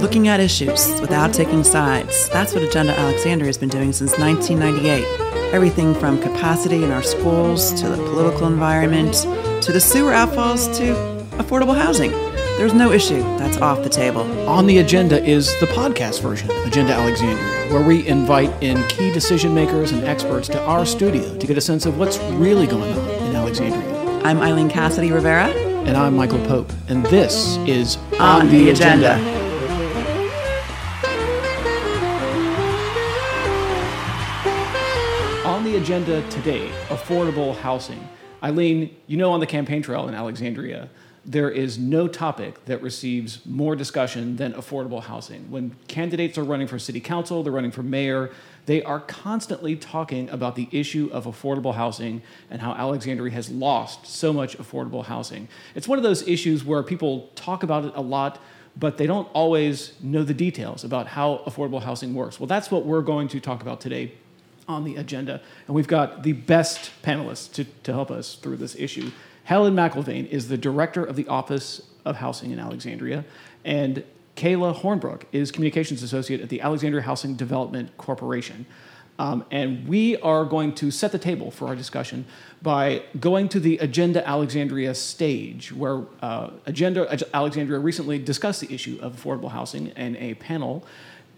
Looking at issues without taking sides. That's what Agenda Alexandria has been doing since 1998. Everything from capacity in our schools to the political environment to the sewer outfalls to affordable housing. There's no issue that's off the table. On the agenda is the podcast version of Agenda Alexandria, where we invite in key decision makers and experts to our studio to get a sense of what's really going on in Alexandria. I'm Eileen Cassidy Rivera. And I'm Michael Pope. And this is On, on the, the, agenda. agenda. Agenda today, affordable housing. Eileen, you know on the campaign trail in Alexandria, there is no topic that receives more discussion than affordable housing. When candidates are running for city council, they're running for mayor, they are constantly talking about the issue of affordable housing and how Alexandria has lost so much affordable housing. It's one of those issues where people talk about it a lot, but they don't always know the details about how affordable housing works. Well, that's what we're going to talk about today on the agenda. And we've got the best panelists to, to help us through this issue. Helen McIlvaine is the director of the Office of Housing in Alexandria, and Kayla Hornbrook is communications associate at the Alexandria Housing Development Corporation. Um, and we are going to set the table for our discussion by going to the Agenda Alexandria stage, where uh, Agenda Alexandria recently discussed the issue of affordable housing in a panel,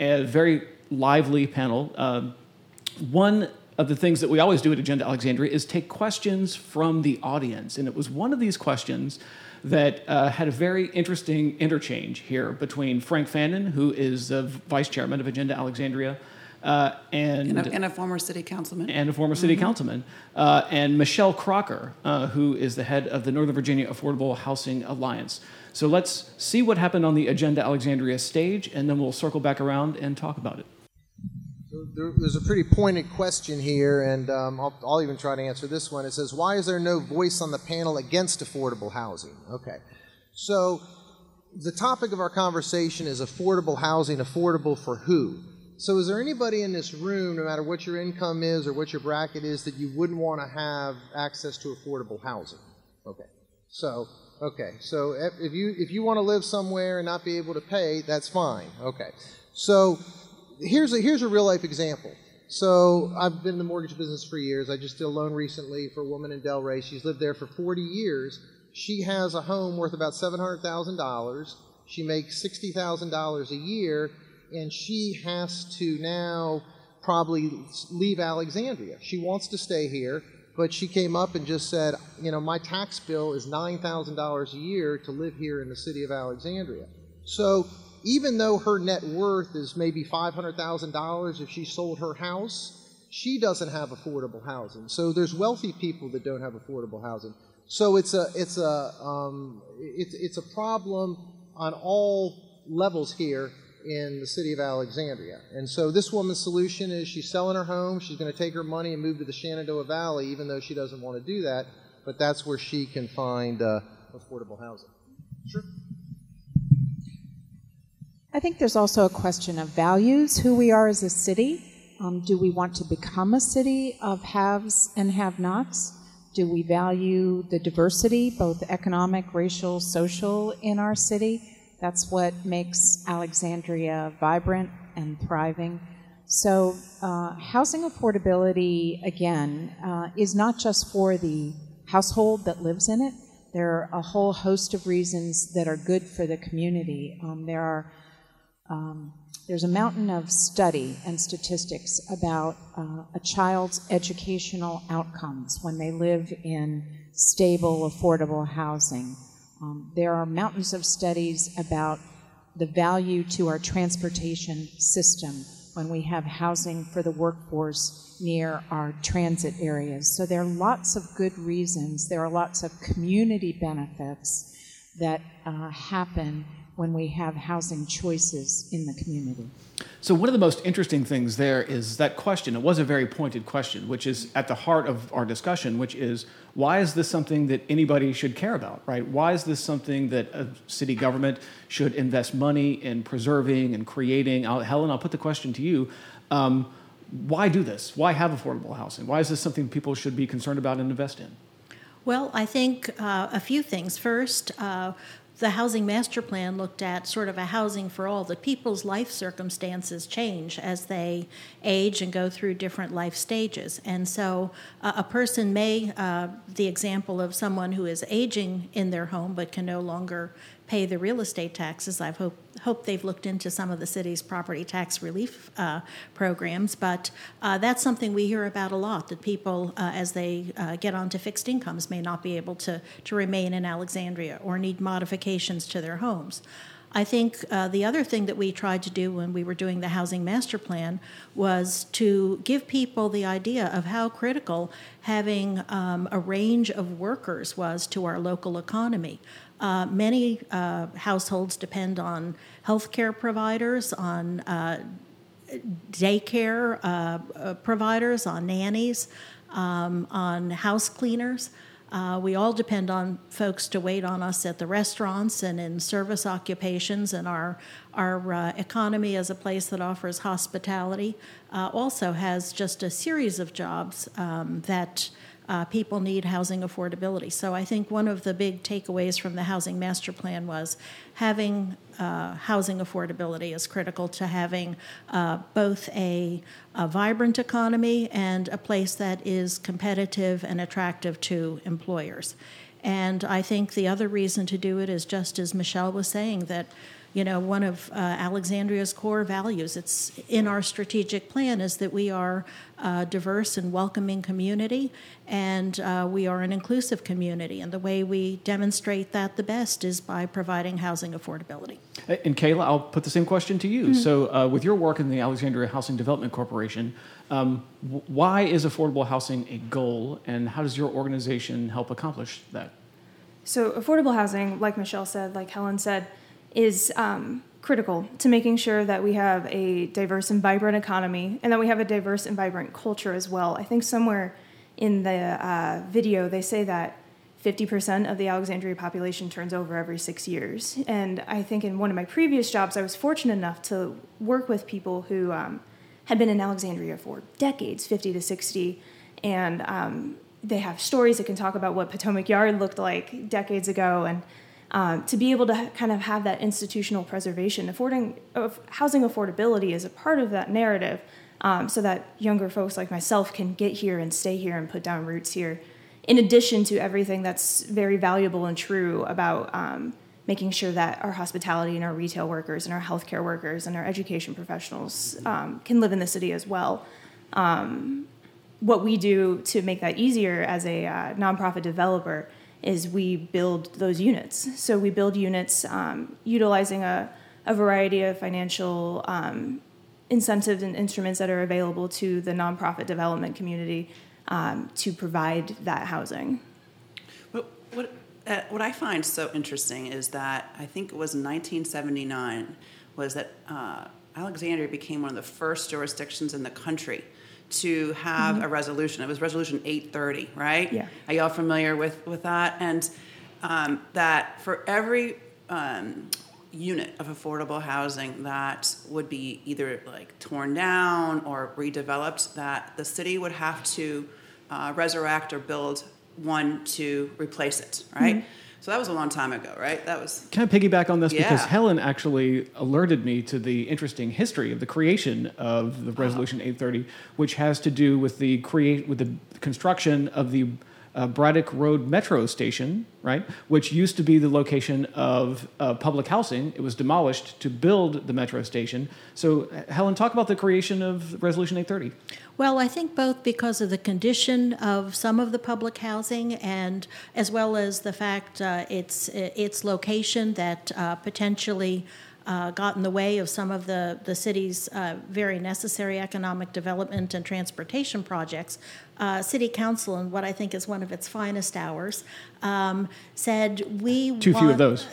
a very lively panel. Uh, one of the things that we always do at Agenda Alexandria is take questions from the audience. And it was one of these questions that uh, had a very interesting interchange here between Frank Fannin, who is the vice chairman of Agenda Alexandria, uh, and, and, a, and, a, former city councilman. And a former city mm-hmm. councilman. Uh, and Michelle Crocker, uh, who is the head of the Northern Virginia Affordable Housing Alliance. So let's see what happened on the Agenda Alexandria stage, and then we'll circle back around and talk about it. There, there's a pretty pointed question here, and um, I'll, I'll, even try to answer this one. It says, Why is there no voice on the panel against affordable housing? Okay. So, the topic of our conversation is affordable housing, affordable for who? So, is there anybody in this room, no matter what your income is or what your bracket is, that you wouldn't want to have access to affordable housing? Okay. So, okay. So, if you if you want to live somewhere and not be able to pay, that's fine. Okay. So, here's a, here's a real life example. So I've been in the mortgage business for years. I just did a loan recently for a woman in Del Ray. She's lived there for 40 years. She has a home worth about $700,000. She makes $60,000 a year, and she has to now probably leave Alexandria. She wants to stay here, but she came up and just said, you know, my tax bill is $9,000 a year to live here in the city of Alexandria. So even though her net worth is maybe $500,000 if she sold her house, she doesn't have affordable housing. So there's wealthy people that don't have affordable housing. So it's a it's a um, it's it's a problem on all levels here in the city of Alexandria. And so this woman's solution is she's selling her home. She's going to take her money and move to the Shenandoah Valley, even though she doesn't want to do that. But that's where she can find uh, affordable housing. Sure. I think there's also a question of values, who we are as a city. Um, do we want to become a city of haves and have nots? Do we value the diversity, both economic, racial, social, in our city? That's what makes Alexandria vibrant and thriving. So, uh, housing affordability, again, uh, is not just for the household that lives in it. There are a whole host of reasons that are good for the community. Um, there are um, there's a mountain of study and statistics about uh, a child's educational outcomes when they live in stable, affordable housing. Um, there are mountains of studies about the value to our transportation system when we have housing for the workforce near our transit areas. So there are lots of good reasons, there are lots of community benefits that uh, happen when we have housing choices in the community. So, one of the most interesting things there is that question. It was a very pointed question, which is at the heart of our discussion, which is why is this something that anybody should care about, right? Why is this something that a city government should invest money in preserving and creating? I'll, Helen, I'll put the question to you. Um, why do this? Why have affordable housing? Why is this something people should be concerned about and invest in? Well, I think uh, a few things. First, uh, the housing master plan looked at sort of a housing for all. That people's life circumstances change as they age and go through different life stages. And so uh, a person may uh, the example of someone who is aging in their home but can no longer pay the real estate taxes. I hope hope they've looked into some of the city's property tax relief uh, programs, but uh, that's something we hear about a lot. That people, uh, as they uh, get onto fixed incomes, may not be able to to remain in Alexandria or need modifications to their homes. I think uh, the other thing that we tried to do when we were doing the housing master plan was to give people the idea of how critical having um, a range of workers was to our local economy. Uh, many uh, households depend on healthcare providers, on uh, daycare uh, uh, providers, on nannies, um, on house cleaners. Uh, we all depend on folks to wait on us at the restaurants and in service occupations, and our our economy as a place that offers hospitality also has just a series of jobs um, that uh, people need housing affordability. So I think one of the big takeaways from the housing master plan was having uh, housing affordability is critical to having uh, both a, a, vibrant economy and a place that is competitive and attractive to employers. And I think the other reason to do it is just as Michelle was saying that you know, one of uh, Alexandria's core values, it's in our strategic plan, is that we are a diverse and welcoming community and uh, we are an inclusive community. And the way we demonstrate that the best is by providing housing affordability. And Kayla, I'll put the same question to you. Mm-hmm. So, uh, with your work in the Alexandria Housing Development Corporation, um, why is affordable housing a goal and how does your organization help accomplish that? So, affordable housing, like Michelle said, like Helen said, is um, critical to making sure that we have a diverse and vibrant economy and that we have a diverse and vibrant culture as well. I think somewhere in the uh, video they say that 50% of the Alexandria population turns over every six years. And I think in one of my previous jobs, I was fortunate enough to work with people who um, had been in Alexandria for decades 50 to 60. And um, they have stories that can talk about what Potomac Yard looked like decades ago. And um, to be able to kind of have that institutional preservation, affording housing affordability is a part of that narrative, um, so that younger folks like myself can get here and stay here and put down roots here. In addition to everything that's very valuable and true about um, making sure that our hospitality and our retail workers and our healthcare workers and our education professionals um, can live in the city as well. Um, what we do to make that easier as a uh, nonprofit developer is we build those units. So we build units um, utilizing a, a, variety of financial um, incentives and instruments that are available to the nonprofit development community um, to provide that housing. What, what, uh, what I find so interesting is that I think it was 1979 was that uh, Alexandria became one of the first jurisdictions in the country to have mm-hmm. a resolution. It was Resolution 830, right? Yeah. Are y'all familiar with, with that? And um, that for every um, unit of affordable housing that would be either like torn down or redeveloped, that the city would have to uh, resurrect or build one to replace it, right? Mm-hmm. So that was a long time ago, right? That was. Can I piggyback on this yeah. because Helen actually alerted me to the interesting history of the creation of the uh-huh. Resolution uh-huh. 830, which has to do with the create with the construction of the uh, Braddock Road Metro Station, right, which used to be the location of uh, public housing. It was demolished to build the metro station. So, Helen, talk about the creation of Resolution 830. Well, I think both because of the condition of some of the public housing and as well as the fact uh, its its location that uh, potentially uh, got in the way of some of the, the city's uh, very necessary economic development and transportation projects, uh, City Council, in what I think is one of its finest hours, um, said we too want, few of those.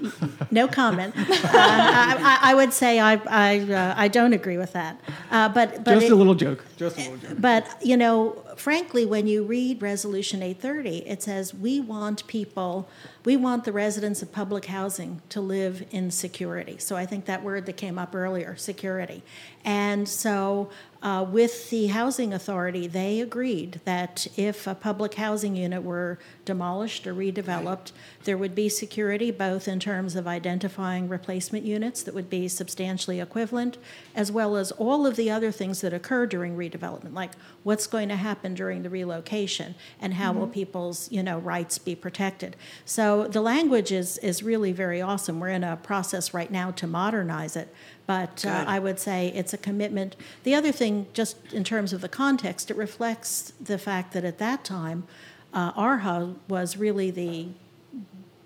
no comment. Uh, I, I, would say I I, uh, I don't agree with that. Uh, but but just it, a little joke. Just a little joke. But you know, frankly, when you read Resolution 830, it says we want people we want the residents of public housing to live in security. So I think that word that came up earlier, security. And so uh, with the housing authority, they agreed that if a public housing unit were demolished or redeveloped, there would be security both in terms of identifying replacement units that would be substantially equivalent, as well as all of the other things that occur during redevelopment, like what's going to happen during the relocation and how mm-hmm. will people's you know rights be protected. So the language is is really very awesome. We're in a process right now to modernize it. But uh, I would say it's a commitment. The other thing, just in terms of the context, it reflects the fact that at that time, uh, ARHA was really the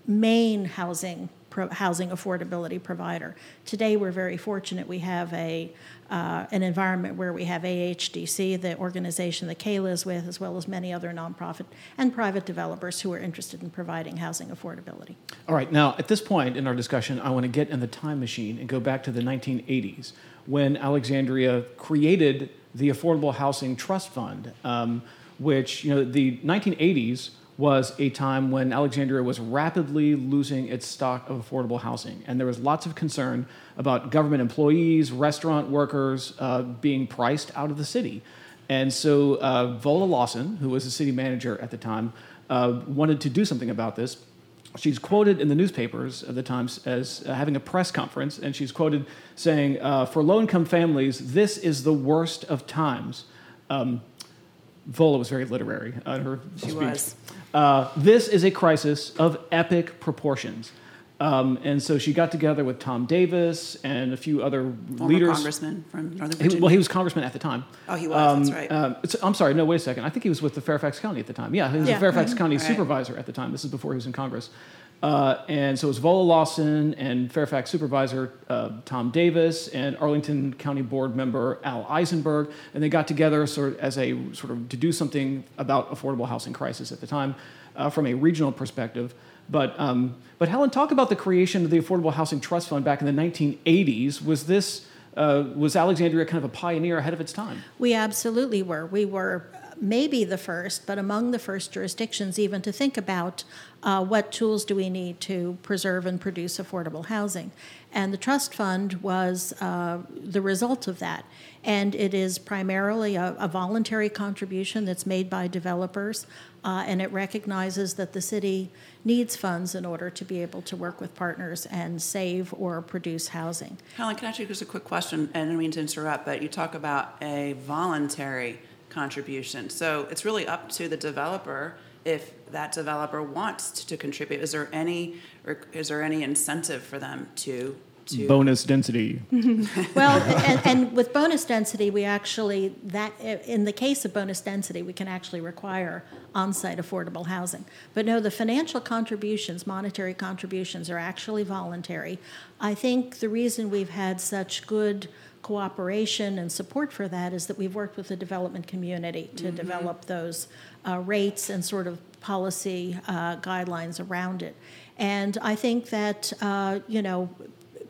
main housing pro- housing affordability provider. Today, we're very fortunate. We have a uh, an environment where we have AHDC, the organization that Kayla is with, as well as many other nonprofit and private developers who are interested in providing housing affordability. All right, now at this point in our discussion, I want to get in the time machine and go back to the 1980s when Alexandria created the Affordable Housing Trust Fund, um, which, you know, the 1980s was a time when Alexandria was rapidly losing its stock of affordable housing. And there was lots of concern about government employees, restaurant workers uh, being priced out of the city. And so uh, Vola Lawson, who was the city manager at the time, uh, wanted to do something about this. She's quoted in the newspapers at the time as uh, having a press conference, and she's quoted saying, uh, For low income families, this is the worst of times. Um, Vola was very literary on her she speech. Was. Uh, this is a crisis of epic proportions. Um, and so she got together with Tom Davis and a few other Former leaders. congressman from Northern Virginia. He, well, he was congressman at the time. Oh, he was. Um, that's right. Um, I'm sorry. No, wait a second. I think he was with the Fairfax County at the time. Yeah, he was yeah. the Fairfax mm-hmm. County right. supervisor at the time. This is before he was in Congress. Uh, and so it was Vola Lawson and Fairfax Supervisor uh, Tom Davis and Arlington County Board member Al Eisenberg, and they got together sort of as a sort of to do something about affordable housing crisis at the time uh, from a regional perspective. But um, but Helen, talk about the creation of the Affordable Housing Trust Fund back in the 1980s. Was this uh, was Alexandria kind of a pioneer ahead of its time? We absolutely were. We were maybe the first, but among the first jurisdictions even to think about uh, what tools do we need to preserve and produce affordable housing. And the trust fund was uh, the result of that. And it is primarily a, a voluntary contribution that's made by developers, uh, and it recognizes that the city needs funds in order to be able to work with partners and save or produce housing. Helen, can I ask you just a quick question? I didn't mean to interrupt, but you talk about a voluntary contribution. So it's really up to the developer if that developer wants to contribute. Is there any is there any incentive for them to to bonus density? well, and, and, with bonus density, we actually that in the case of bonus density, we can actually require on-site affordable housing. But no, the financial contributions, monetary contributions, are actually voluntary. I think the reason we've had such good cooperation and support for that is that we've worked with the development community to mm-hmm. develop those uh, rates and sort of policy uh, guidelines around it. And I think that, uh, you know,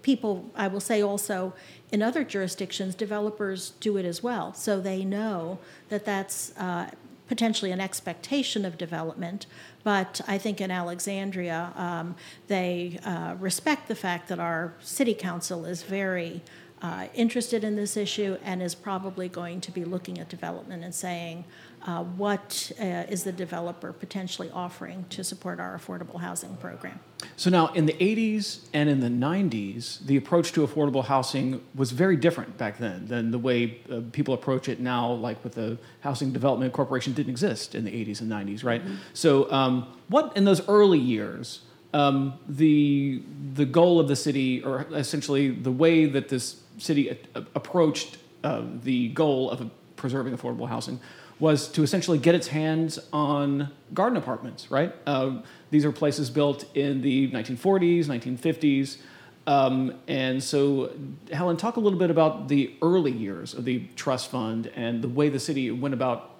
people, I will say also, in other jurisdictions, developers do it as well. So they know that that's uh, potentially an expectation of development. But I think in Alexandria, um, they uh, respect the fact that our city council is very uh, interested in this issue and is probably going to be looking at development and saying, uh, what uh, is the developer potentially offering to support our affordable housing program? So now, in the 80s and in the 90s, the approach to affordable housing was very different back then than the way uh, people approach it now, like with the Housing Development Corporation didn't exist in the 80s and 90s, right? Mm-hmm. So, um, what in those early years, um, the, the goal of the city, or essentially the way that this city a- approached uh, the goal of preserving affordable housing, was to essentially get its hands on garden apartments, right? Uh, these are places built in the 1940s, 1950s. Um, and so, Helen, talk a little bit about the early years of the trust fund and the way the city went about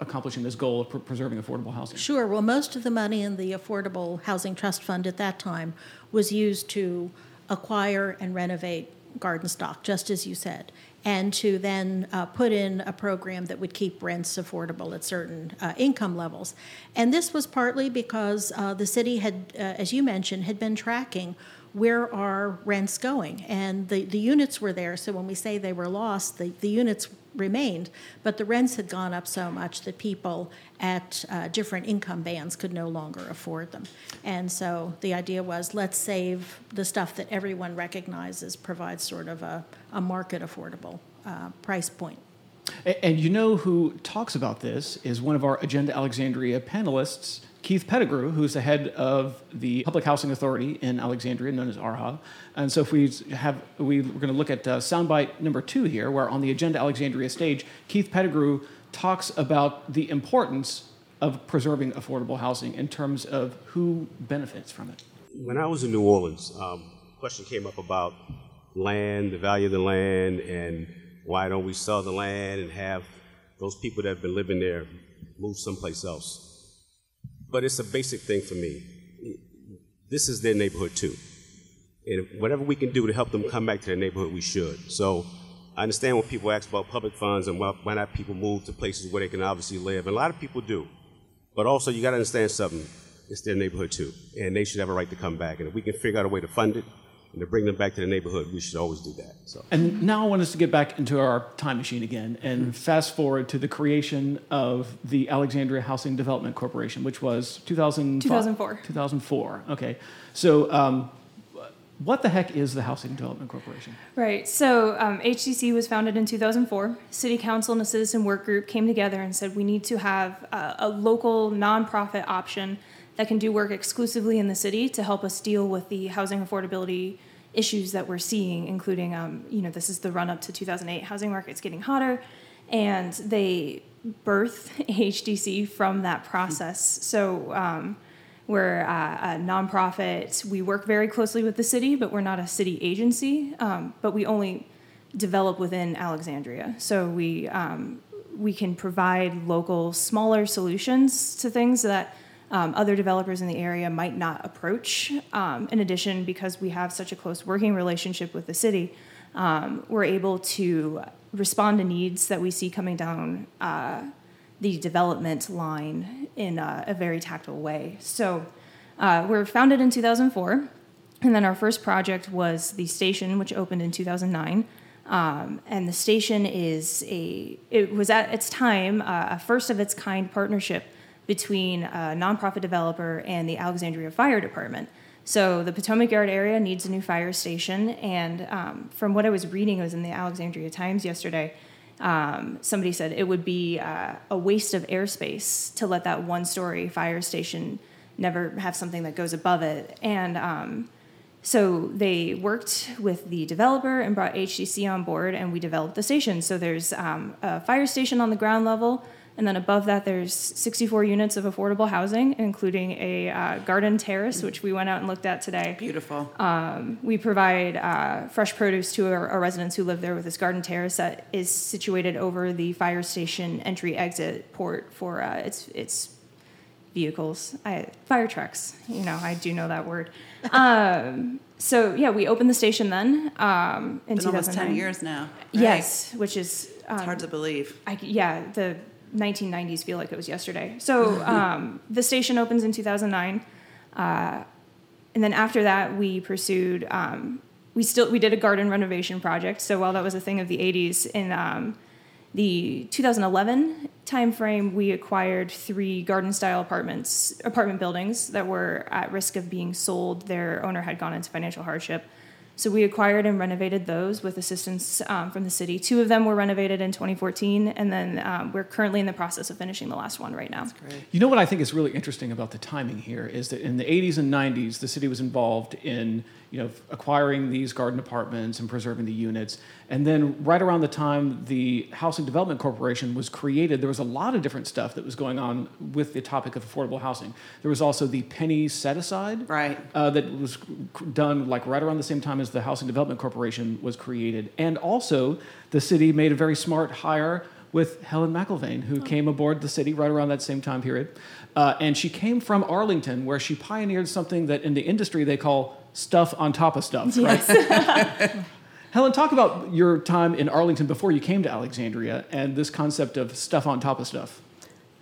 accomplishing this goal of pr- preserving affordable housing. Sure. Well, most of the money in the Affordable Housing Trust Fund at that time was used to acquire and renovate garden stock, just as you said. and to then uh, put in a program that would keep rents affordable at certain uh, income levels. And this was partly because uh, the city had, uh, as you mentioned, had been tracking where are rents going? And the, the units were there, so when we say they were lost, the, the units remained, but the rents had gone up so much that people at uh, different income bands could no longer afford them. And so the idea was let's save the stuff that everyone recognizes provides sort of a, a market affordable uh, price point. And, and you know who talks about this is one of our Agenda Alexandria panelists, Keith Pettigrew, who's the head of the Public Housing Authority in Alexandria, known as ARHA. And so, if we have, we, we're going to look at uh, soundbite number two here, where on the Agenda Alexandria stage, Keith Pettigrew talks about the importance of preserving affordable housing in terms of who benefits from it. When I was in New Orleans, um, question came up about land, the value of the land, and why don't we sell the land and have those people that have been living there move someplace else? But it's a basic thing for me. This is their neighborhood too. And whatever we can do to help them come back to their neighborhood, we should. So I understand when people ask about public funds and why, not people move to places where they can obviously live. And a lot of people do. But also, you got to understand something. It's their neighborhood too. And they should have a right to come back. And if we can figure out a way to fund it, and to bring them back to the neighborhood, we should always do that. So. And now I want us to get back into our time machine again and mm-hmm. fast forward to the creation of the Alexandria Housing Development Corporation, which was 2004. 2004. Okay. So, um, what the heck is the Housing Development Corporation? Right. So, um, HDC was founded in 2004. City Council and a citizen work group came together and said we need to have a, a local nonprofit option that can do work exclusively in the city to help us deal with the housing affordability issues that we're seeing, including, um, you know, this is the run up to 2008 housing market's getting hotter, and they birth HDC from that process. So um, we're uh, a nonprofit. We work very closely with the city, but we're not a city agency. Um, but we only develop within Alexandria. So we um, we can provide local, smaller solutions to things that um, other developers in the area might not approach. Um, in addition, because we have such a close working relationship with the city, um, we're able to respond to needs that we see coming down uh, the development line in a, a very tactile way. So uh, we're founded in 2004, and then our first project was the station, which opened in 2009. Um, and the station is a, it was at its time uh, a first of its kind partnership between a nonprofit developer and the Alexandria Fire Department. So the Potomac Yard area needs a new fire station, and um, from what I was reading, it was in the Alexandria Times yesterday. Um, somebody said it would be uh, a waste of airspace to let that one-story fire station never have something that goes above it, and um, so they worked with the developer and brought HDC on board, and we developed the station. So there's um, a fire station on the ground level and then above that, there's 64 units of affordable housing, including a uh, garden terrace, which we went out and looked at today. Beautiful. Um, we provide uh, fresh produce to our, our, residents who live there with this garden terrace that is situated over the fire station entry exit port for uh, its its vehicles, I, fire trucks. You know, I do know that word. Um, so yeah, we opened the station then um, in Been almost ten years now. Right? Yes, which is um, it's hard to believe. I, yeah, the 1990s feel like it was yesterday. So um, the station opens in 2009, uh, and then after that we pursued. Um, we still we did a garden renovation project. So while that was a thing of the 80s, in um, the 2011 timeframe, we acquired three garden style apartments, apartment buildings that were at risk of being sold. Their owner had gone into financial hardship. So we acquired and renovated those with assistance um, from the city. Two of them were renovated in 2014, and then um, we're currently in the process of finishing the last one right now. You know what I think is really interesting about the timing here is that in the 80s and 90s, the city was involved in you know, acquiring these garden apartments and preserving the units. And then right around the time the Housing Development Corporation was created, there was a lot of different stuff that was going on with the topic of affordable housing. There was also the penny set aside, right, uh, that was done like right around the same time as the Housing Development Corporation was created. And also, the city made a very smart hire with Helen McIlvaine, who oh. came aboard the city right around that same time period. Uh, and she came from Arlington, where she pioneered something that in the industry they call stuff on top of stuff, right? Helen, talk about your time in Arlington before you came to Alexandria and this concept of stuff on top of stuff.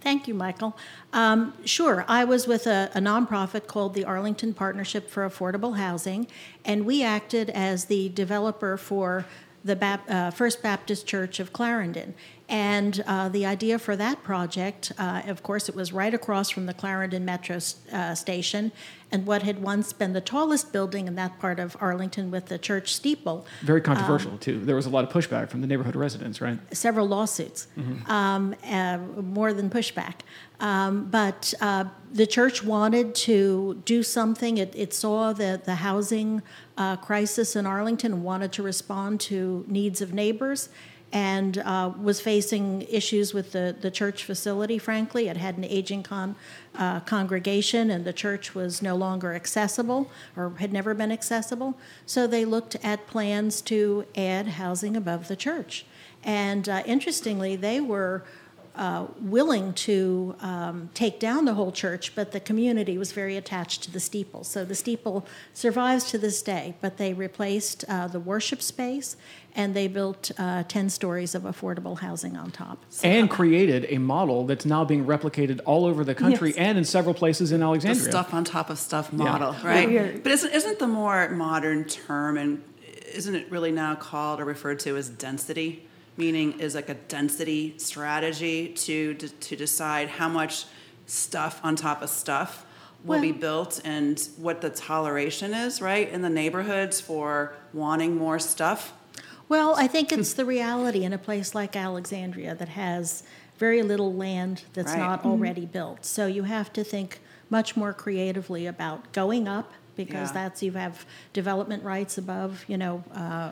Thank you, Michael. Um, sure, I was with a, a, nonprofit called the Arlington Partnership for Affordable Housing, and we acted as the developer for the Bap- uh, First Baptist Church of Clarendon. And uh, the idea for that project, uh, of course, it was right across from the Clarendon Metro uh, station, and what had once been the tallest building in that part of Arlington with the church steeple. Very controversial, um, too. There was a lot of pushback from the neighborhood residents, right? Several lawsuits, mm-hmm. um, uh, more than pushback. Um, but uh, the church wanted to do something. It, it saw the, the housing uh, crisis in Arlington and wanted to respond to needs of neighbors and uh, was facing issues with the, the church facility, frankly. It had an aging con, uh, congregation, and the church was no longer accessible or had never been accessible. So they looked at plans to add housing above the church. And uh, interestingly, they were uh, willing to um, take down the whole church, but the community was very attached to the steeple. So the steeple survives to this day, but they replaced uh, the worship space and they built uh, 10 stories of affordable housing on top. So, and created a model that's now being replicated all over the country yes. and in several places in Alexandria. The stuff on top of stuff model, yeah. right? But isn't, isn't the more modern term, and isn't it really now called or referred to as density? Meaning, is like a density strategy to, to, to decide how much stuff on top of stuff will well, be built and what the toleration is, right, in the neighborhoods for wanting more stuff? Well, I think it's the reality in a place like Alexandria that has very little land that's right. not mm-hmm. already built. So you have to think much more creatively about going up because yeah. that's you have development rights above you know uh,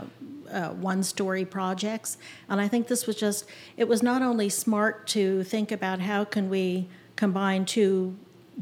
uh, one story projects and i think this was just it was not only smart to think about how can we combine two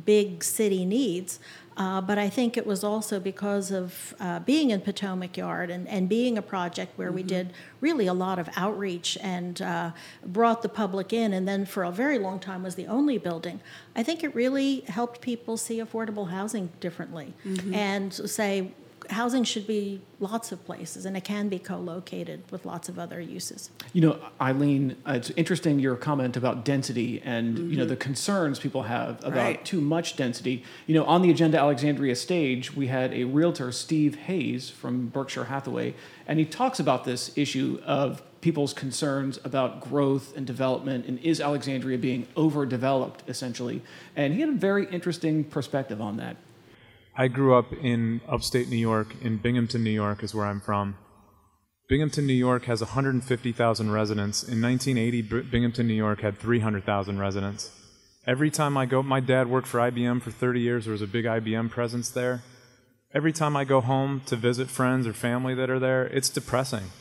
big city needs uh, but I think it was also because of uh, being in Potomac Yard and, and being a project where mm-hmm. we did really a lot of outreach and uh, brought the public in, and then for a very long time was the only building. I think it really helped people see affordable housing differently mm-hmm. and say, housing should be lots of places and it can be co-located with lots of other uses you know eileen uh, it's interesting your comment about density and mm-hmm. you know mm-hmm. the concerns people have about right. too much density you know on the agenda alexandria stage we had a realtor steve hayes from berkshire hathaway and he talks about this issue of people's concerns about growth and development and is alexandria being overdeveloped essentially and he had a very interesting perspective on that I grew up in upstate New York, in Binghamton, New York, is where I'm from. Binghamton, New York has 150,000 residents. In 1980, Binghamton, New York had 300,000 residents. Every time I go, my dad worked for IBM for 30 years. There was a big IBM presence there. Every time I go home to visit friends or family that are there, it's depressing.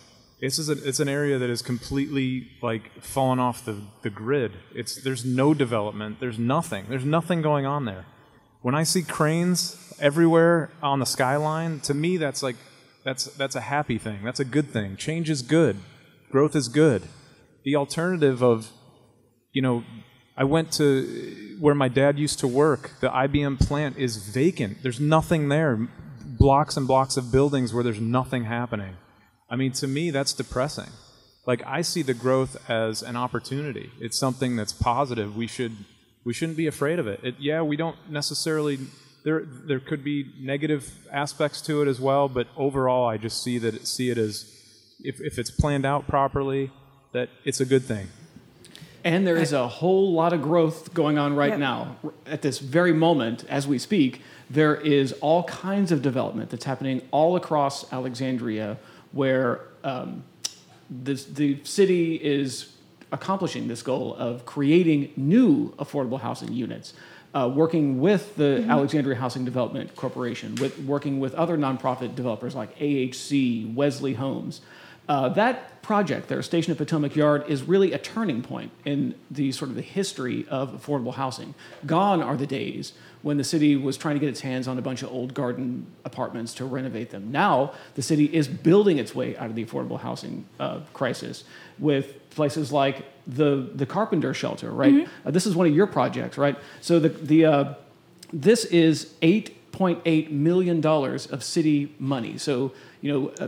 It's a, it's an area that is completely like fallen off the, the grid. It's there's no development. There's nothing. There's nothing going on there. When I see cranes everywhere on the skyline, to me that's like that's that's a happy thing. That's a good thing. Change is good. Growth is good. The alternative of you know, I went to where my dad used to work. The IBM plant is vacant. There's nothing there. Blocks and blocks of buildings where there's nothing happening. I mean, to me, that's depressing. Like, I see the growth as an opportunity. It's something that's positive. We should we shouldn't be afraid of it. it. Yeah, we don't necessarily. There, there could be negative aspects to it as well, but overall, I just see that see it as if, if it's planned out properly, that it's a good thing. And there is a whole lot of growth going on right yep. now. At this very moment, as we speak, there is all kinds of development that's happening all across Alexandria where um, this, the city is accomplishing this goal of creating new affordable housing units. Uh, working with the mm-hmm. Alexandria Housing Development Corporation, with working with other nonprofit developers like AHC, Wesley Homes. Uh, that project, their station at Potomac Yard, is really a turning point in the sort of the history of affordable housing. Gone are the days when the city was trying to get its hands on a bunch of old garden apartments to renovate them. Now the city is building its way out of the affordable housing uh, crisis with places like the the Carpenter Shelter, right? Mm-hmm. Uh, this is one of your projects, right? So the the uh, this is eight $8.8 million of city money. So, you know, uh,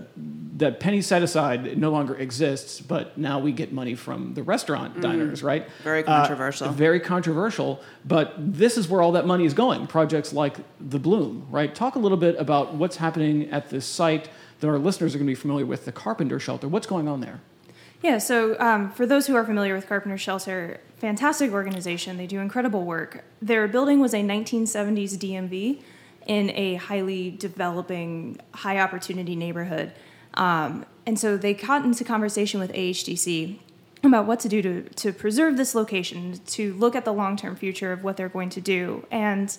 that penny set aside no longer exists, but now we get money from the restaurant diners, right? Very Uh, controversial. very controversial, but this is where all that money is going. Projects like the Bloom, right? Talk a little bit about what's happening at this site that our listeners are going to be familiar with, the Carpenter Shelter. What's going on there? Yeah, so um, for those who are familiar with Carpenter Shelter, fantastic organization. They do incredible work. Their building was a 1970s DMV in a highly developing, high opportunity neighborhood. Um, and so they got into conversation with AHDC about what to do to, to preserve this location, to look at the long term future of what they're going to do. And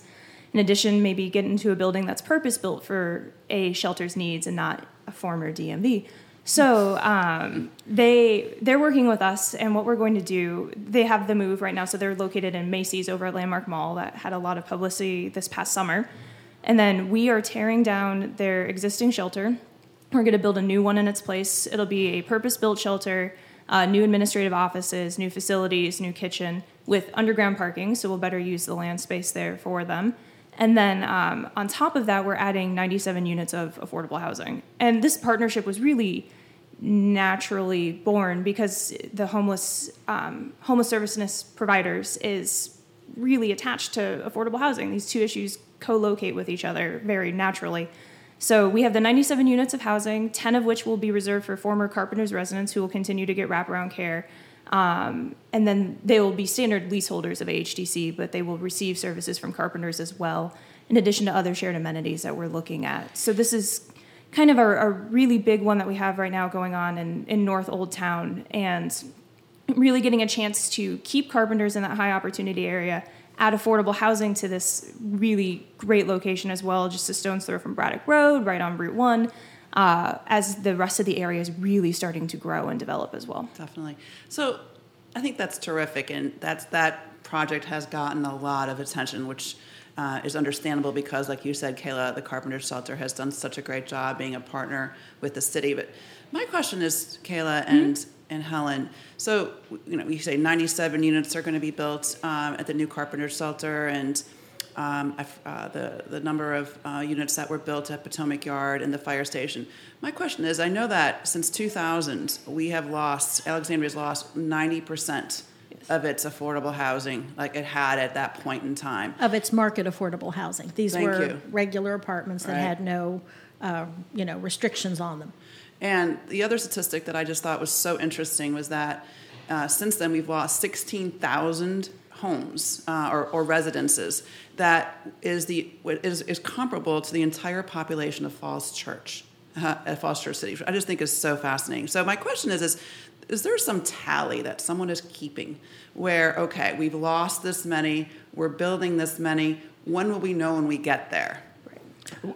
in addition, maybe get into a building that's purpose built for a shelter's needs and not a former DMV. So um, they they're working with us, and what we're going to do. They have the move right now, so they're located in Macy's over at Landmark Mall that had a lot of publicity this past summer, and then we are tearing down their existing shelter. We're going to build a new one in its place. It'll be a purpose-built shelter, uh, new administrative offices, new facilities, new kitchen with underground parking, so we'll better use the land space there for them. And then um, on top of that, we're adding 97 units of affordable housing. And this partnership was really naturally born because the homeless um, homeless services providers is really attached to affordable housing. These two issues co-locate with each other very naturally. So we have the 97 units of housing, 10 of which will be reserved for former Carpenters residents who will continue to get wraparound care. Um, and then they will be standard leaseholders of AHDC, but they will receive services from Carpenters as well, in addition to other shared amenities that we're looking at. So this is kind of a, a really big one that we have right now going on in, in North Old Town, and really getting a chance to keep Carpenters in that high opportunity area, add affordable housing to this really great location as well, just a stone's throw from Braddock Road, right on Route 1 uh, as the rest of the area is really starting to grow and develop as well. Definitely. So I think that's terrific, and that's that project has gotten a lot of attention, which uh, is understandable because, like you said, Kayla, the Carpenter Shelter has done such a great job being a partner with the city. But my question is, Kayla and and Helen. So you know, you say 97 units are going to be built um, at the new Carpenter Shelter, and um, uh, the, the number of uh, units that were built at Potomac Yard and the fire station. My question is I know that since 2000, we have lost, Alexandria's lost 90% of its affordable housing, like it had at that point in time. Of its market affordable housing. These Thank were you. regular apartments that Right. had no, uh, you know, restrictions on them. And the other statistic that I just thought was so interesting was that uh, since then we've lost 16,000 homes uh, or, or residences. That is the is, is comparable to the entire population of Falls Church, uh, at Falls Church City. I just think is so fascinating. So my question is: is is there some tally that someone is keeping where okay we've lost this many, we're building this many. When will we know when we get there?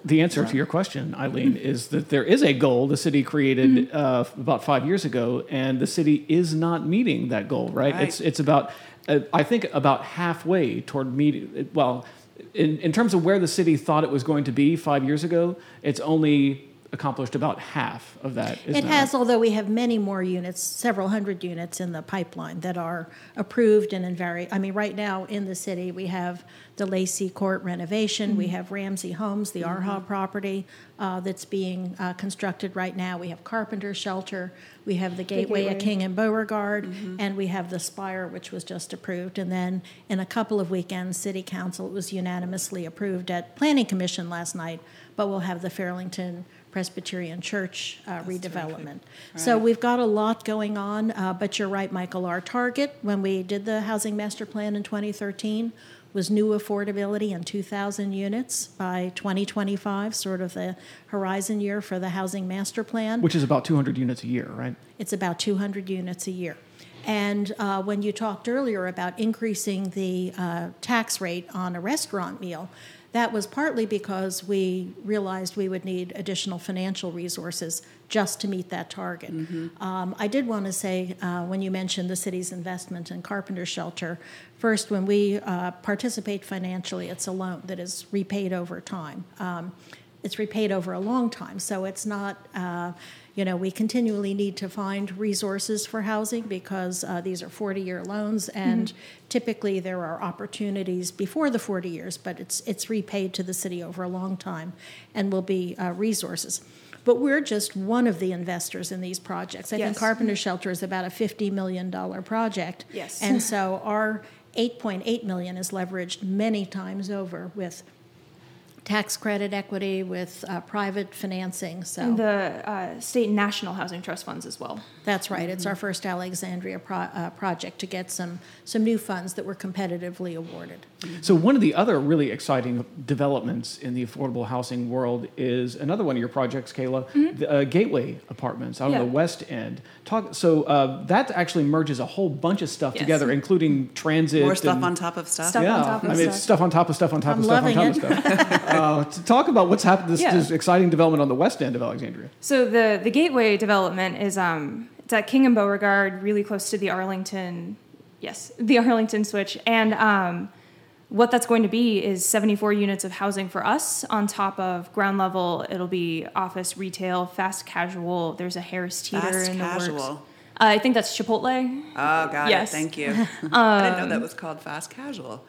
The answer to your question, Eileen, is that there is a goal the city created uh, about five years ago, and the city is not meeting that goal. Right? Right. It's it's about uh, I think about halfway toward meeting. Well, in in terms of where the city thought it was going to be five years ago, it's only accomplished about half of that. isn't It that has, right? although we have many more units, several hundred units in the pipeline that are approved and in very, I mean, right now in the city, we have the Lacy Court renovation, we have Ramsey Homes, the Arha property uh, that's being uh, constructed right now, we have Carpenter Shelter, we have the Gateway at Gateway. King and Beauregard, and we have the Spire, which was just approved. And then in a couple of weekends, City Council, it was unanimously approved at Planning Commission last night, but we'll have the Fairlington Presbyterian Church uh, redevelopment. So we've got a lot going on, uh, but you're right, Michael. Our target when we did the Housing Master Plan in 2013 was new affordability and 2,000 units by 2025, sort of the horizon year for the Housing Master Plan. which is about 200 units a year, right? It's about 200 units a year. And uh, when you talked earlier about increasing the uh, tax rate on a restaurant meal, that was partly because we realized we would need additional financial resources just to meet that target. Um, I did want to say, uh, when you mentioned the city's investment in Carpenter Shelter, first, when we uh, participate financially, it's a loan that is repaid over time. Um, it's repaid over a long time. So it's not, uh, you know, we continually need to find resources for housing because uh, these are 40 year loans, and typically there are opportunities before the 40 years, but it's, it's repaid to the city over a long time and will be uh, resources. But we're just one of the investors in these projects. I think Carpenter Shelter is about a $50 million project. Yes. And so our 8.8 million is leveraged many times over with tax credit equity, with uh, private financing. So And the uh, state and national housing trust funds as well. that's right. It's our first Alexandria pro- uh, project to get some some new funds that were competitively awarded. So one of the other really exciting developments in the affordable housing world is another one of your projects, Kayla, the uh, Gateway Apartments out Mm-hmm. Yeah. on the west end. Talk. So uh, that actually merges a whole bunch of stuff Yes. together, including transit. More stuff and- on top of stuff. Stuff yeah, on top of I mean, it's stuff. stuff on top of stuff on top I'm of stuff on loving top of stuff. uh, to talk about what's happened, this, Yeah. this exciting development on the west end of Alexandria. So the the Gateway development is um it's at King and Beauregard, really close to the Arlington, yes, the Arlington switch, and um, what that's going to be is 74 units of housing for us on top of ground level. It'll be office, retail, fast casual. There's a Harris Teeter Fast in the works. Uh, I think that's Chipotle. Oh, got Yes. it. Thank you. I didn't know that was called fast casual.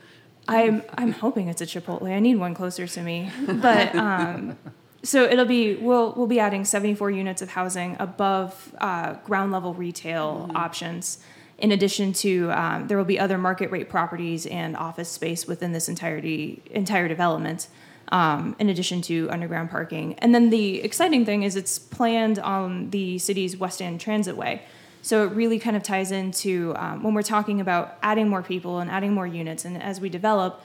I'm I'm hoping it's a Chipotle. I need one closer to me. But um, so it'll be we'll we'll be adding 74 units of housing above uh, ground level retail options. In addition to um, there will be other market rate properties and office space within this entirety entire development. Um, in addition to underground parking, and then the exciting thing is it's planned on the city's West End Transitway. So it really kind of ties into um, when we're talking about adding more people and adding more units, and as we develop,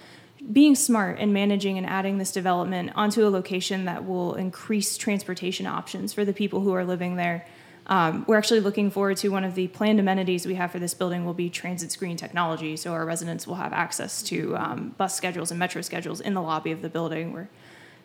being smart and managing and adding this development onto a location that will increase transportation options for the people who are living there. Um, we're actually looking forward to one of the planned amenities we have for this building will be transit screen technology, so our residents will have access to um, bus schedules and metro schedules in the lobby of the building. We're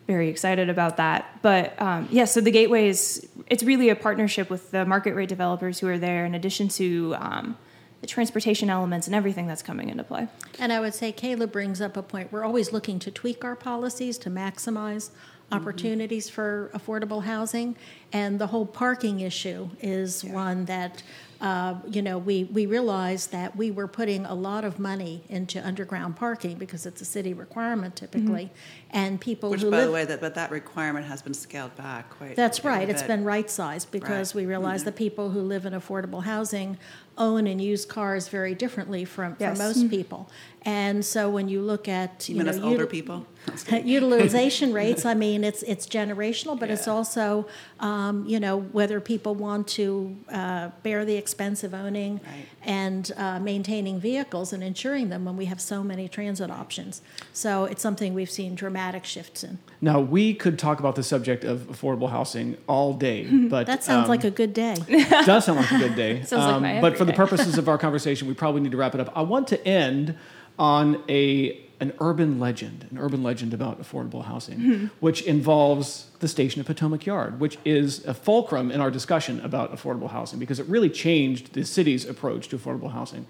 very excited about that. But um, yeah, so the gateway is it's really a partnership with the market rate developers who are there, in addition to um, the transportation elements and everything that's coming into play. And I would say Kayla brings up a point. We're always looking to tweak our policies to maximize Mm-hmm. opportunities for affordable housing. And the whole parking issue is one that, uh, you know, we, we realized that we were putting a lot of money into underground parking because it's a city requirement typically. Mm-hmm. And people Which, who by live the way, that but that requirement has been scaled back quite. that's right. It's been right sized because Right. we realize mm-hmm. the people who live in affordable housing own and use cars very differently from, from Yes. most people. And so when you look at You you know us older util- people? utilization rates, I mean, it's it's generational, but it's also um, you know whether people want to uh, bear the expense of owning Right. and uh, maintaining vehicles and insuring them when we have so many transit options. So it's something we've seen dramatic shifts in. Now we could talk about the subject of affordable housing all day, but That sounds um, like a good day. does sound like a good day. Um, like my but for the day. purposes of our conversation, we probably need to wrap it up. I want to end on a an urban legend, an urban legend about affordable housing, Hmm. which involves the station at Potomac Yard, which is a fulcrum in our discussion about affordable housing because it really changed the city's approach to affordable housing.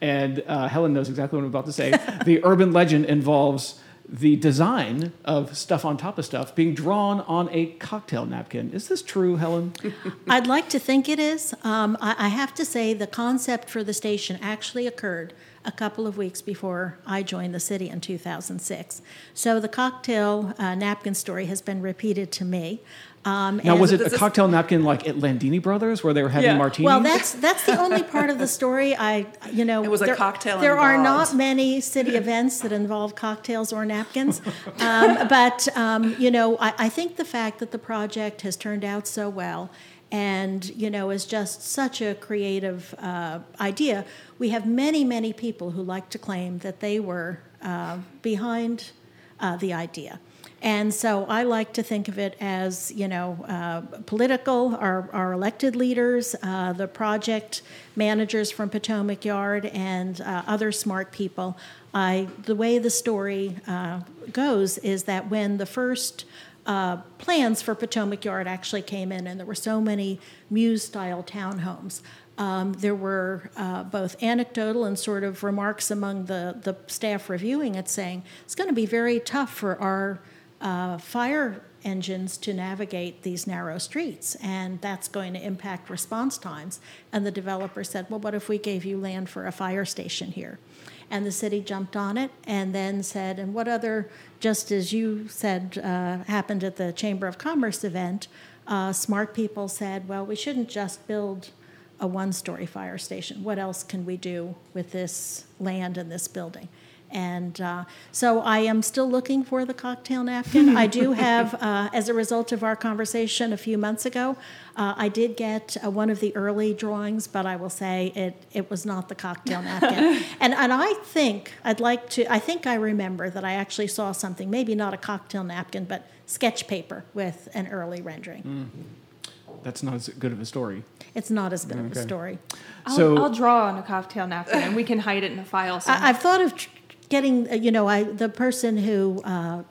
And uh, Helen knows exactly what I'm about to say. the urban legend involves the design of stuff on top of stuff being drawn on a cocktail napkin. Is this true, Helen? I'd like to think it is. Um, I, I have to say, the concept for the station actually occurred a couple of weeks before I joined the city in 2006. So the cocktail uh, napkin story has been repeated to me. Um, Now, was it a this- cocktail napkin like at Landini Brothers, where they were having Yeah. martinis? Well, that's that's the only part of the story. I, you know, It was a there, cocktail There are not many city events that involve cocktails or napkins, um, but um, you know, I, I think the fact that the project has turned out so well, and you know, is just such a creative uh, idea. We have many, many people who like to claim that they were uh, behind uh, the idea. And so I like to think of it as, you know, uh, political, our, our elected leaders, uh, the project managers from Potomac Yard, and uh, other smart people. I, the way the story uh, goes is that when the first uh, plans for Potomac Yard actually came in, and there were so many mews style townhomes. Um, there were uh, both anecdotal and sort of remarks among the, the staff reviewing it saying it's going to be very tough for our uh, fire engines to navigate these narrow streets, and that's going to impact response times. And the developer said, Well, what if we gave you land for a fire station here? And the city jumped on it and then said, And what other, just as you said, uh, happened at the Chamber of Commerce event, uh, smart people said, Well, we shouldn't just build a one story fire station. What else can we do with this land and this building? And uh, so I am still looking for the cocktail napkin. I do have, uh, as a result of our conversation a few months ago, uh, I did get uh, one of the early drawings, but I will say it, it was not the cocktail napkin. and, and I think, I'd like to, I think I remember that I actually saw something, maybe not a cocktail napkin, but sketch paper with an early rendering. That's not as good of a story. It's not as good of a story. I'll, So- I'll draw on a cocktail napkin and we can hide it in a file. somewhere. I, I've thought of tr- getting, uh, you know, I, the person who, uh,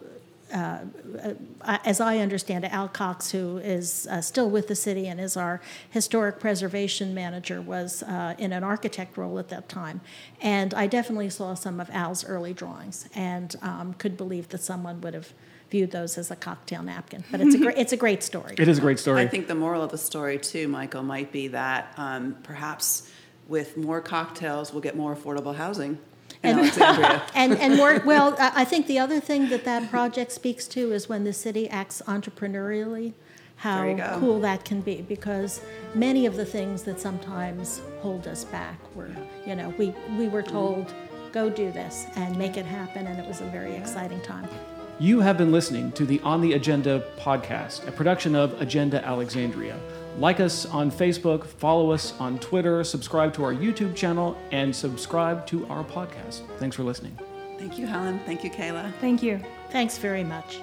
uh, uh, as I understand it, Al Cox, who is uh, still with the city and is our historic preservation manager, was uh, in an architect role at that time. And I definitely saw some of Al's early drawings and um, could believe that someone would have viewed those as a cocktail napkin. But it's a, great it's a great story. It is a great story. I think the moral of the story, too, Michael, might be that um, perhaps with more cocktails, we'll get more affordable housing in Alexandria. And, and more, well, I I think the other thing that that project speaks to is when the city acts entrepreneurially, how cool that can be. Because many of the things that sometimes hold us back were, you know, we, we were told, go do this and make it happen, and it was a very exciting time. You have been listening to the On the Agenda podcast, a production of Agenda Alexandria. Like us on Facebook, follow us on Twitter, subscribe to our YouTube channel, and subscribe to our podcast. Thanks for listening. Thank you, Helen. Thank you, Kayla. Thank you. Thanks very much.